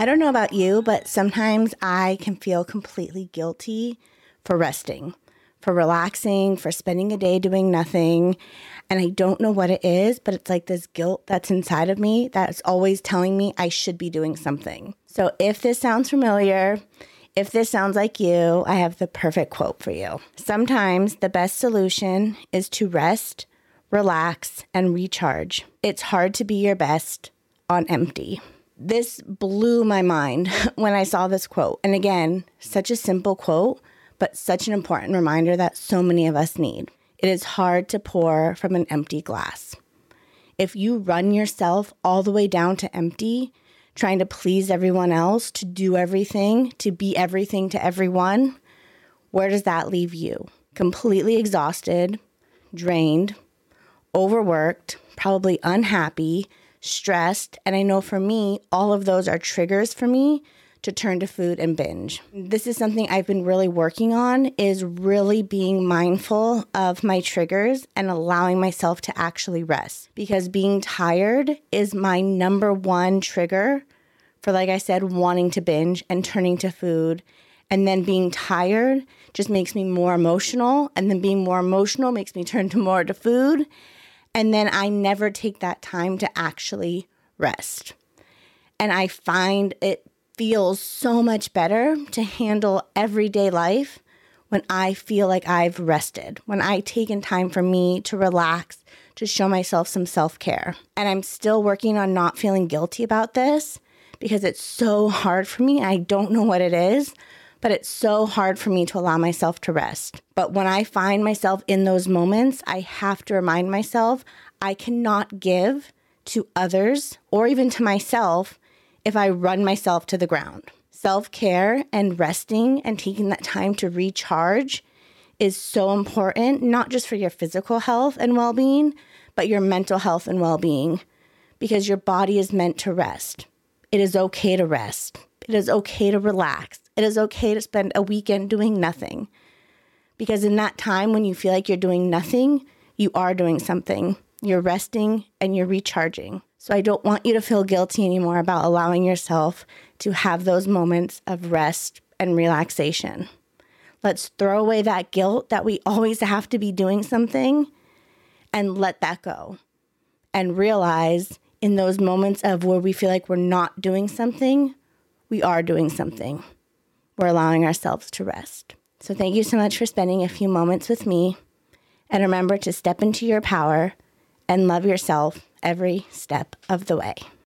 I don't know about you, but sometimes I can feel completely guilty for resting, for relaxing, for spending a day doing nothing. And I don't know what it is, but it's like this guilt that's inside of me that's always telling me I should be doing something. So if this sounds familiar, if this sounds like you, I have the perfect quote for you. Sometimes the best solution is to rest, relax, and recharge. It's hard to be your best on empty this blew my mind when I saw this quote. And again, such a simple quote, but such an important reminder that so many of us need. It is hard to pour from an empty glass. If you run yourself all the way down to empty, trying to please everyone else, to do everything, to be everything to everyone, where does that leave you? Completely exhausted, drained, overworked, probably unhappy, stressed. And I know for me, all of those are triggers for me to turn to food and binge. This is something I've been really working on is really being mindful of my triggers and allowing myself to actually rest because being tired is my number one trigger for like I said wanting to binge and turning to food and then being tired just makes me more emotional and then being more emotional makes me turn to more to food and then I never take that time to actually rest. And I find it feels so much better to handle everyday life when I feel like I've rested, when I've taken time for me to relax, to show myself some self care. And I'm still working on not feeling guilty about this because it's so hard for me. I don't know what it is, but it's so hard for me to allow myself to rest. But when I find myself in those moments, I have to remind myself I cannot give to others or even to myself if I run myself to the ground. Self care and resting and taking that time to recharge is so important, not just for your physical health and well being, but your mental health and well being, because your body is meant to rest. It is okay to rest. It is okay to relax. It is okay to spend a weekend doing nothing. Because in that time when you feel like you're doing nothing, you are doing something. You're resting and you're recharging. So I don't want you to feel guilty anymore about allowing yourself to have those moments of rest and relaxation. Let's throw away that guilt that we always have to be doing something and let that go. And realize in those moments of where we feel like we're not doing something, we are doing something. We're allowing ourselves to rest. So, thank you so much for spending a few moments with me. And remember to step into your power and love yourself every step of the way.